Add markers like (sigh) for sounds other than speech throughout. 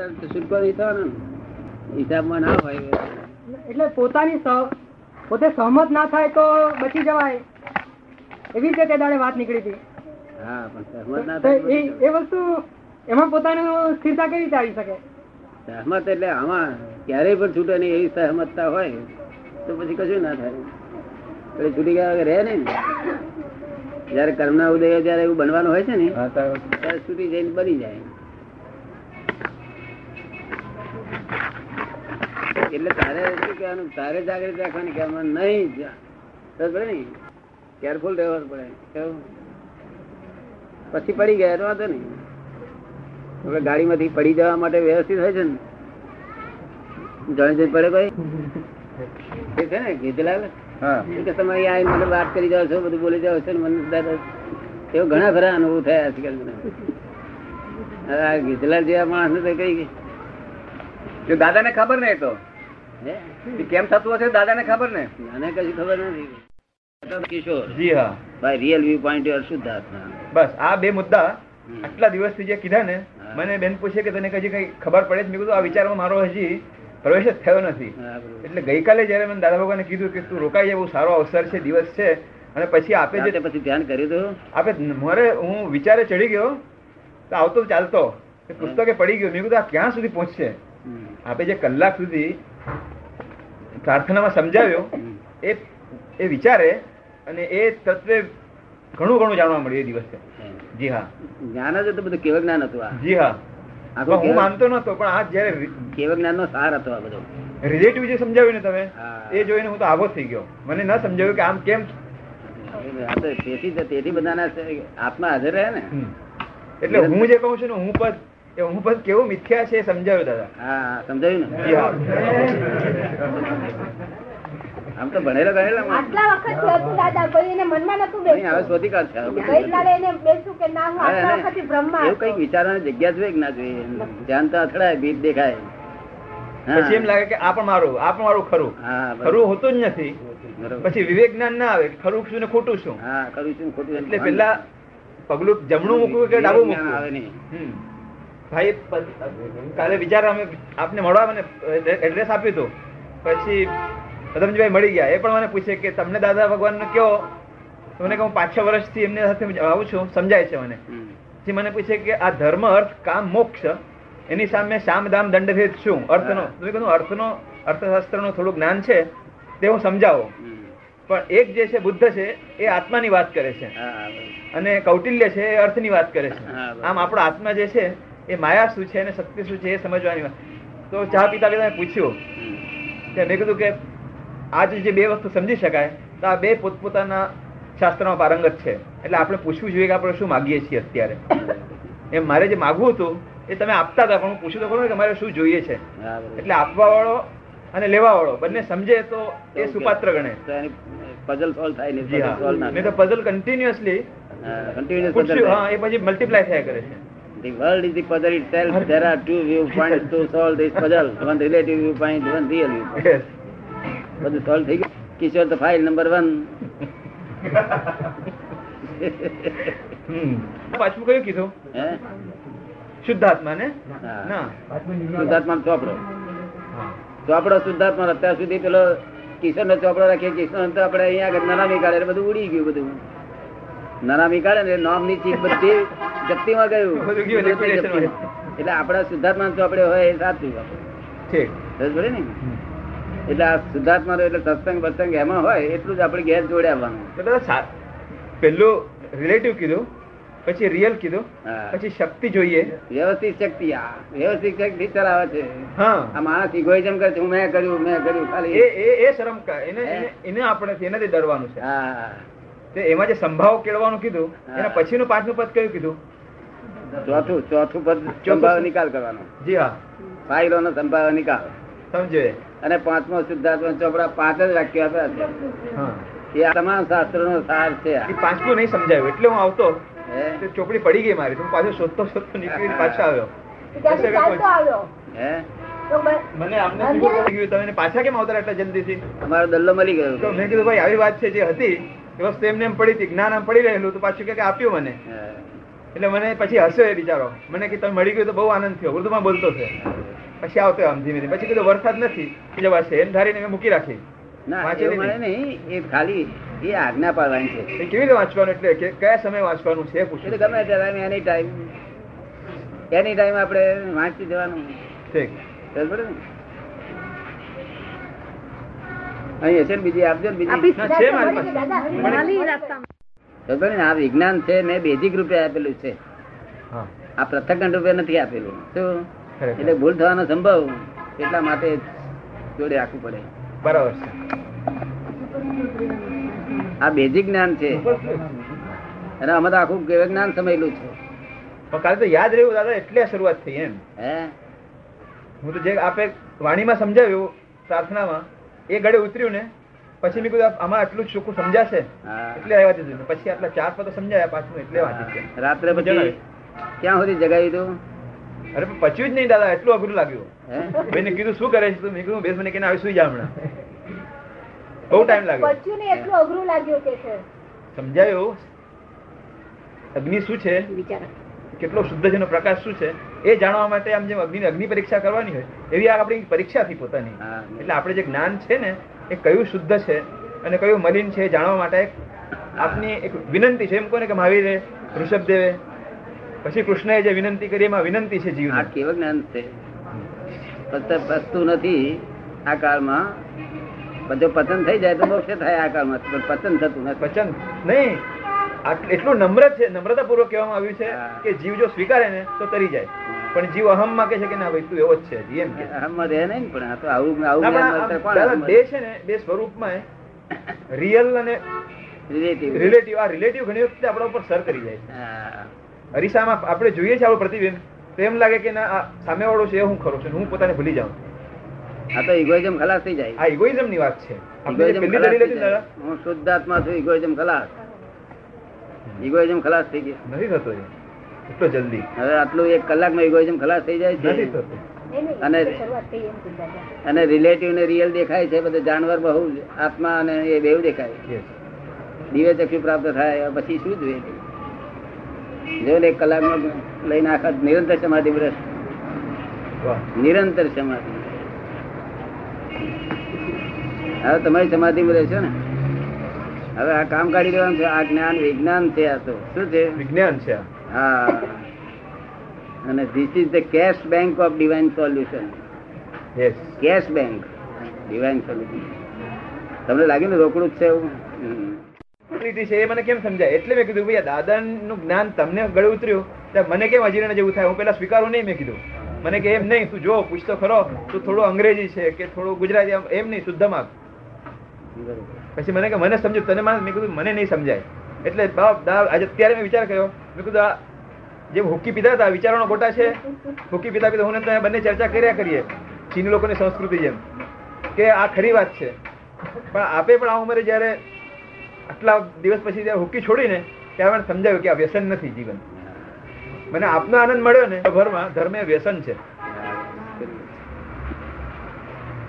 ને. હિસાબમાં ના હોય એટલે પોતાની પોતે સહમત ના થાય તો બચી જવાય. એવી રીતે દાડે વાત નીકળી હતી. હા પણ સહમત ના એ એ વસ્તુ એમાં પોતાનું સ્થિરતા કેવી રીતે આવી શકે? સહમત એટલે આમાં ક્યારેય પણ છૂટે નહીં એવી સહમતતા હોય તો પછી કશું ના થાય. પછી છૂટી ગયા વગર રહે નહીં જયારે કર્મના ઉદય જયારે એવું બનવાનું હોય છે ને ત્યારે છૂટી જઈને બની જાય. એટલે તારે શું કહેવાનું? તારે જાગૃત રાખવાની કે આમાં નહીં ને? કેરફુલ રહેવાનું પડે. કેવું? પછી પડી ગયા તો વાંધો નહીં. આપણે ગાડીમાંથી પડી જવા માટે વ્યવસ્થિત હોય છે ને? જાણી જઈને પડે કોઈ? છે ને ગીતલાલ? એ કે તમે અહીંયા આવીને મને વાત કરી જાઓ છો બધું બોલી જાઓ છો ને મને દાદા એવો ઘણા ખરા અનુભવ થયા આજકાલ મને. ગીતલાલ જેવા માણસ ને તો કઈ દાદા ને ખબર નહીં તો? કેમ થતું હશે ખબર ને? મને ખબર નથી. કિશોર જી હા. By real viewpoint your Shuddhatma બસ આ બે મુદ્દા આટલા દિવસથી જે કીધા ને મને બેન પૂછે કે તને કઈ કઈ ખબર પડે મેં કીધું આ વિચારમાં મારો હજી પ્રવેશ જ થયો નથી. એટલે ગઈકાલે જયારે મને દાદા ભગવાને કીધું કે તું રોકાઈ જાય બહુ સારો અવસર છે દિવસ છે અને પછી આપે છે જે પછી ધ્યાન કર્યું દો આપે મારે હું વિચારે ચડી ગયો તો આવતો ચાલતો પુસ્તકે પડી ગયો. મેં કીધું આ ક્યાં સુધી પહોંચશે? આપે જે કલાક સુધી પ્રાર્થનામાં સમજાવ્યો. એ એ વિચારે અને એ તત્વે ઘણું ઘણું જાણવા મળ્યું એ દિવસે. જી હા. જ્ઞાન જ હતું બધું કેવળ જ્ઞાન હતું આ. જી હા. હું માનતો નતો પણ આ જયારે કેવળ જ્ઞાન નો સાર હતો આ બધો. રિલેટિવ જે સમજાવ્યું ને તમે? એ જોઈને હું તો આવો થઈ ગયો. મને ન સમજાવ્યું કે આમ કેમ તેથી તેથી બધાના આત્મા હાજર રહે ને. એટલે હું જે કહું છું ને હું પદ એ હું કેવું મિથ્યા છે એ સમજાવ્યું દાદા. હા સમજાયું ને? આમ તો ભણેલા ભણેલા આટલા વખત હતું દાદા કોઈ એને મનમાં નતું નહીં, હવે શોધી કાઢશે. ગઈકાલે એને બેસું કે ના હું આટલા વખત બ્રહ્મા. એવું કંઈક વિચારવાની જગ્યા જોઈએ કે ના જોઈએ? ધ્યાન તો અથડાય ભીત દેખાય. પછી એમ લાગે કે આ પણ મારું આ પણ મારું ખરું. હા ખરું હોતું જ નથી. પછી વિવેક જ્ઞાન ના આવે ખરું શું ને ખોટું શું હા ખરું છું ખોટું એટલે પેલા પગલું જમણું મૂકવું કે ડાબું મૂકવું? આવે નહીં. ભાઈ કાલે વિચાર અમે આપને મળવા મને એડ્રેસ આપ્યું હતું. પછી પદમજીભાઈ મળી ગયા. એ પણ મને પૂછે કે તમને દાદા ભગવાન કયો? મને કહું પાંચ છ વર્ષથી એમની સાથે આવું છું. સમજાય છે મને. પછી મને પૂછે કે આ ધર્મ અર્થ કામ મોક્ષ એની સામે શામ દામ દંડભેદ શું? અર્થનો. તમે કહું મેં કીધું અર્થનો અર્થશાસ્ત્રનું થોડું જ્ઞાન છે તે હું સમજાવો. પણ એક જે છે બુદ્ધ છે એ આત્માની વાત કરે છે. અને કૌટિલ્ય છે એ અર્થની વાત કરે છે. આમ આપણો આત્મા જે છે એ માયા શું છે અને શક્તિ શું છે એ સમજવાની તો ચા પીતા પીતા પૂછ્યું. કે મેં કીધું કે આજ જે બે વસ્તુ સમજી શકાય તો આ બે પોતપોતાના શાસ્ત્રમાં પારંગત છે. એટલે આપણે પૂછવું જોઈએ કે આપણે શું માગીએ છીએ અત્યારે. એમ મારે જે માગવું હતું એ તમે આપતા હતા પણ હું પૂછ્યું તો ખરું કે મારે શું જોઈએ છે. એટલે આપવા વાળો અને લેવા વાળો બંને સમજે તો એ સુપાત્ર ગણે પઝલ સોલ્વ થાય નહીં, મેં તો પઝલ કન્ટિન્યુઅસલી પૂછ્યું હા એ પછી મલ્ટીપ્લાય થયા કરે છે. The world is the puzzle itself. There are two viewpoints to solve this puzzle. One relative viewpoint, one real viewpoint. Yes. બધું સોલ્વ થઈ ગયું કિશોર તો ફાઇલ નંબર વન પાછું કયું કીધું હે શુદ્ધાત્મા ને ના શુદ્ધાત્મા ચોપડો ચોપડો શુદ્ધાત્મા અત્યાર સુધી પેલો કિશોર નો ચોપડો રાખીએ કિશોર તો આપણે અહીંયા આગળ નાના કાઢે બધું ઉડી ગયું બધું નનામી કાઢે ને નામની ચીજ બધી જપ્તીમાં. ગયું. એટલે આપણા શુદ્ધાત્મા ચોપડે હોય એ સાચું. ઠીક. ને? એટલે આ શુદ્ધાત્મા એટલે સત્સંગ બત્સંગ એમાં હોય એટલું જ આપણે ઘેર જોડે આવવાનું. પેલું રિલેટિવ કીધું પછી રિયલ કીધું પછી શક્તિ જોઈએ. વ્યવસ્થિત શક્તિ આ વ્યવસ્થિત શક્તિ ચલાવે છે. આ માણસ ઇગોઇઝમ કરે છે હું મેં કર્યું મેં કર્યું ખાલી. એ એ શરમ એને- એને આપણે એનાથી ડરવાનું છે. હા. તે એમાં જે સંભાવ કેળવાનું કીધું. એના પછીનું પાંચમું પદ કયું કીધું? ચોથું ચોથું પદ સંભાવ નિકાલ કરવાનો. જી હા. ફાઇલો નો સંભાવ નિકાલ. સમજે. અને પાંચમો સિદ્ધાર્થ ચોપડા પાંચ જ વાક્યો આપ્યા છે. એ આ તમામ શાસ્ત્રો નો સાર છે. પાંચમું નહીં સમજાયું એટલે હું આવતો. ચોપડી પડી ગઈ મારી તું હું પાછો શોધતો શોધતો નીકળી (laughs) પાછો આવ્યો. હે? મને આમને ગયું. તમે પાછા કેમ આવતા એટલા જલ્દીથી? અમારો દલ્લો મળી તો ગયો મેં કીધું ભાઈ આવી વાત છે જે હતી એ વસ્તુ એમને એમ પડી હતી જ્ઞાન આમ પડી રહેલું તો પાછું કે આપ્યું મને. એટલે મને પછી હસ્યો એ બિચારો. મને કે તમે મળી ગયું તો બહુ આનંદ થયો. ઉર્દુમાં બોલતો છે. પછી આવતો આમ ધીમે ધીમે. પછી કીધું વરસાદ નથી. જવાશે એમ ધારીને મેં મૂકી રાખી. ના એ ખાલી એ આજ્ઞા પાડવાની છે. કેવી રીતે વાંચવાનું? એટલે કે કયા સમયે વાંચવાનું છે પૂછ્યું ગમે ત્યારે એની ટાઈમ એની ટાઈમ આપણે વાંચી દેવાનું. ઠીક. ને? અહીં હશે ને બીજી આપજો ને બીજી. છે મારી પાસે. આ વિજ્ઞાન છે મેં બેઝિક રૂપે આપેલું છે. આ પ્રત્યક્ષ રૂપે નથી આપેલું. શું? એટલે ભૂલ થવાનો સંભવ. એટલા માટે જોડે રાખવું પડે. બરાબર છે. આ બેઝિક જ્ઞાન છે. અને અમે તો આખું જ્ઞાન સમયેલું છે. પણ કાલે તો યાદ રહ્યું દાદા એટલે શરૂઆત થઈ એમ. હે? હું તો જે આપે વાણીમાં સમજાવ્યું પ્રાર્થનામાં એ ગળે ઉતર્યું ને પછી મેં કીધું આમાં આટલું જ ચોખ્ખું સમજાશે? એટલે આવ્યા દીધું પછી આટલા ચાર પદો સમજાયા પાછું એટલે વાંચી છે રાત્રે પછી ક્યાં સુધી જગાવી દઉં અરે પચ્યું જ નહીં દાદા એટલું અઘરું લાગ્યું. મેં કીધું શું કરે છે તો? મેં કીધું બેસ મને કેને આવી સુઈ જા હમણાં. બહુ ટાઈમ લાગ્યો. પચ્યું ને એટલું અઘરું લાગ્યું કે છે. સમજાયું? અગ્નિ શું છે? બિચારા કેટલો શુદ્ધ છે પ્રકાશ શું છે એ જાણવા માટે આમ જેમ અગ્નિ અગ્નિ પરીક્ષા કરવાની હોય એવી આ આપણી પરીક્ષા થી પોતાની એટલે આપણે જે જ્ઞાન છે ને એ કયું શુદ્ધ છે અને કયું મલિન છે એ જાણવા માટે આપની એક વિનંતી છે. એમ કોને કે મહાવીરે ઋષભદેવે પછી કૃષ્ણએ જે વિનંતી કરી એમાં વિનંતી છે આ જીવની કેવું જ્ઞાન છે? ફક્ત વસ્તુ નથી આ કાળમાં. બધો પતન થઈ જાય તો મોક્ષ થાય આ કાળમાં પણ પતન થતું નથી. વચન નહીં. એટલું નમ્ર છે નમ્રતાપૂર્વક કહેવામાં આવ્યું છે કે જીવ જો સ્વીકારે ને તો તરી જાય. પણ જીવ અહમમાં કે છે કે ના ભાઈ તું એવો જ છે એમ કે અહમમાં રહે નહીં પણ આ તો આવું આવું બે છે ને બે સ્વરૂપમાં રિયલ અને રિલેટિવ રિલેટિવ આ રિલેટિવ ઘણી વખતે આપણા ઉપર સર કરી જાય છે. હા. અરીસામાં આપણે જોઈએ છીએ આપણું પ્રતિબિંબ તો એમ લાગે કે ના આ સામેવાળો છે હું ખરો છું હું પોતાને ભૂલી જાઉં. આ તો ઇગોઇઝમ ખલાસ થઈ જાય. આ ઇગોઇઝમની વાત છે. હું શુદ્ધાત્મા છું ઇગોઇઝમ ખલાસ. Egoism ખલાસ થઈ ગયા. નથી થતો એટલો જલ્દી. હવે આટલું એક કલાકમાં ઇગોઇઝમ ખલાસ થઈ જાય છે. થતો. નહીં, નહીં, અને-. અને રિલેટિવ ને રિયલ દેખાય છે બધા જાનવર બહુ આત્મા અને એ બેવ દેખાય. Yes. દિવ્ય ચક્ષુ પ્રાપ્ત થાય પછી શું જોઈએ? જો ને એક કલાકમાં લઈને આખા નિરંતર સમાધિ વ્રત. નિરંતર સમાધિ. હવે તમારી સમાધિ રહેશો ને? હવે આ કામ કાઢી દેવાનું છે. આ જ્ઞાન વિજ્ઞાન છે આ તો. શું છે? વિજ્ઞાન છે હા. અને this is the cash bank of divine solution. Cash bank divine solution તમને લાગ્યું ને રોકડું જ છે એવું. છે એ મને કેમ સમજાય? એટલે મેં કીધું ભાઈ દાદાનું જ્ઞાન તમને ગળે ઉતર્યું ત્યારે મને કેમ અજીર્ણ જેવું થાય? હું પેલા સ્વીકારું નહીં મેં કીધું. મને કે એમ નહીં તું જો પૂછતો ખરો તું થોડું અંગ્રેજી છે કે થોડું ગુજરાતી એમ નહીં શુદ્ધ માગ બરોબર. પછી મને કે મને સમજ્યું, તને માન? મેં કીધું, મને નહીં સમજાય. એટલે બાપ દા આજે અત્યારે મેં વિચાર કર્યો. મેં કીધું, આ જે હુક્કી પીધા હતા, વિચારોનો ગોટા છે. હુક્કી પીધા પીધા હું તમે બંને ચર્ચા કર્યા કરીએ. ચીની લોકોની સંસ્કૃતિ જેમ. કે આ ખરી વાત છે. પણ આપે પણ આ ઉંમરે જ્યારે આટલા દિવસ પછી જ્યારે હુક્કી છોડીને, ત્યારે મને સમજાવ્યું કે આ વ્યસન નથી જીવન. મને આપનો આનંદ મળ્યો ને, ભરમાં ધર્મ એ વ્યસન છે.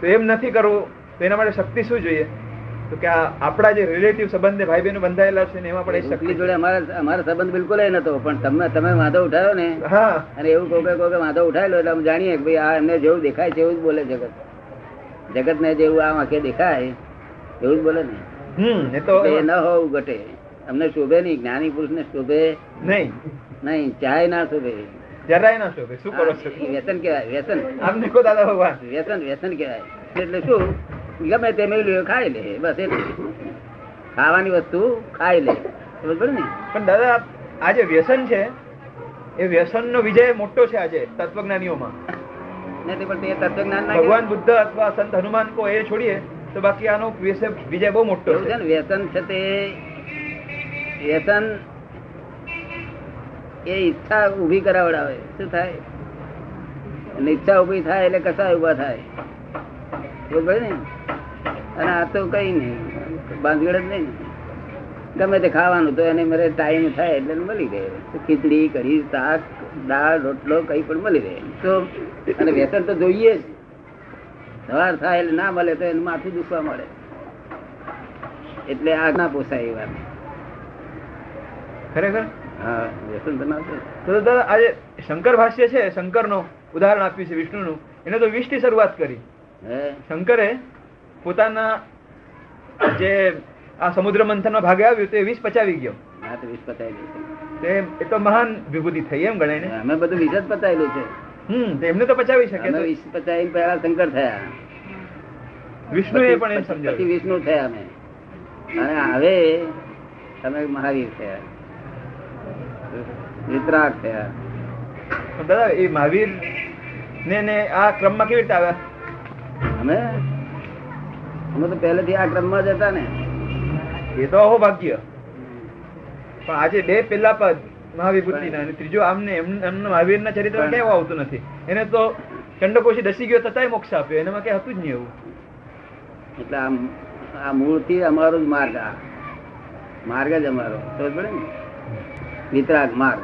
તો એમ નથી કરવું, તો એના માટે શક્તિ શું જોઈએ? તો કે આપણા જે રિલેટિવ સંબંધ ભાઈ બહેનો બંધાયેલા છે ને એમાં પણ એ શક્તિ જોડે અમારા અમારા સંબંધ બિલકુલ નતો પણ તમે તમે વાંધો ઉઠાવ્યો ને હા. અને એવું કોકે કોકે વાંધો ઉઠાયેલો એટલે અમે જાણીએ કે ભાઈ આ એમને જેવું દેખાય છે એવું જ બોલે જગત. જગત ને જેવું આ વાંકે દેખાય એવું જ બોલે ને. એ તો એ ન હોવું ઘટે. અમને શોભે નહીં જ્ઞાની પુરુષ ને શોભે નહીં. નહીં ચાય ના શોભે. જરાય ના શોભે. શું કરો છો? વ્યસન કહેવાય વ્યસન. આમ દેખો દાદા ભગવાન. વ્યસન વ્યસન કહેવાય. એટલે શું? ગમે તે મેળવ્યું ખાઈ લે બસ એ ખાવાની વસ્તુ ખાઈ લે. સમજ ને? પણ દાદા આ જે વ્યસન છે એ વ્યસનનો વિજય મોટો છે આજે તત્વજ્ઞાનીઓમાં. નથી પણ તે તત્વજ્ઞાન ભગવાન બુદ્ધ અથવા સંત હનુમાન કો એ છોડીએ તો બાકી આનો વિજય બહુ મોટો છે છે ને વ્યસન છે તે વ્યસન એ ઈચ્છા ઊભી કરાવડાવે. શું થાય? અને ઈચ્છા ઊભી થાય એટલે કસાય ઊભા થાય. ને અને આ તો કઈ નહીં. બાંધગડ જ નહીં. ને. ગમે તે ખાવાનું તો એને મારે ટાઈમ થાય એટલે મળી રહે. ખીચડી કરી શાક દાળ રોટલો કઈ પણ મળી રહે. તો અને વ્યસન તો જોઈએ જ. સવાર થાય એટલે ના મળે તો એનું માથું દુખવા મળે. એટલે આ ના પોસાય એ વાત. ખરેખર? હા વ્યસન તો ના તો દાદા આજે શંકર ભાષ્ય છે શંકરનો ઉદાહરણ આપ્યું છે વિષ્ણુનું. એને તો વીસથી શરૂઆત કરી. શંકરે પોતાના જે આ સમુદ્ર મંથનમાં ભાગે આવ્યું તે એ વીસ પચાવી ગયો. હા તો વીસ તે એ તો મહાન વિભૂતિ થઈ એમ ગણાય ને? અમે બધું વીસ જ પતાયેલું છે. હમ એમને તો પચાવી શકે તો. વીસ પચાવી પહેલા શંકર થયા. વિષ્ણુએ પણ એમ સમજાવ્યું. વિષ્ણુ થયા અમે. અને હવે તમે મહાવીર થયા. વિતરાગ થયા. દાદા એ મહાવીર ને ને આ ક્રમમાં કેવી રીતે આવ્યા? અમે? અમે તો પહેલેથી આ ક્રમમાં જ હતા ને. એ તો અહો ભાગ્ય. પણ આજે બે પેલા પદ મહાવિભૂતિના અને ત્રીજો આમને એમને મહાવીરના ચરિત્ર કેવું આવતું નથી? એને તો ચંડકોશી દસી ગયો છતાંય મોક્ષ આપ્યો એનામાં કઈ હતું જ નહીં એવું. એટલે આમ આ મૂળથી અમારો જ માર્ગ આ. માર્ગ જ અમારો. ખબર પડે ને? વિતરાગ માર્ગ.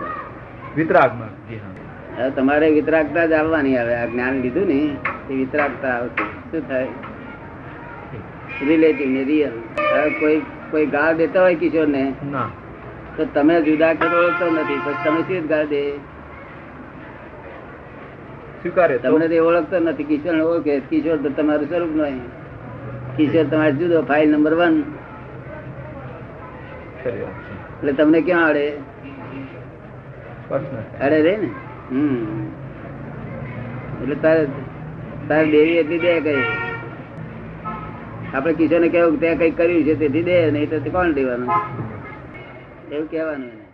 વિતરાગમાં જી હા. હવે તમારે વિતરાગતા જ આવવાની આવે આ જ્ઞાન લીધું ને વિતરાગતા આવશે. શું થાય? રિલેટિવ ને રિયલ કોઈ કોઈ ગાળ દેતા હોય કિશોર ને. તો તમે જુદા કરો ઓળખતો નથી. પછી તમે શું ગાળ દે? સ્વીકારે તમને તે ઓળખતો નથી. કિશોર ઓળખે. કિશોર તો તમારું સ્વરૂપ નહીં કિશોર તમારે જુદો. File number one. એટલે તમને ક્યાં અડે. અડે રે ને? હમ. એટલે તારે તારે દેવી એટલી દે કઈ. આપડે કિશોર ને કેવું ત્યાં કઈ કર્યું છે તેથી દે, નહીં તો કોણ દેવાનું? એવું કહેવાનું એને.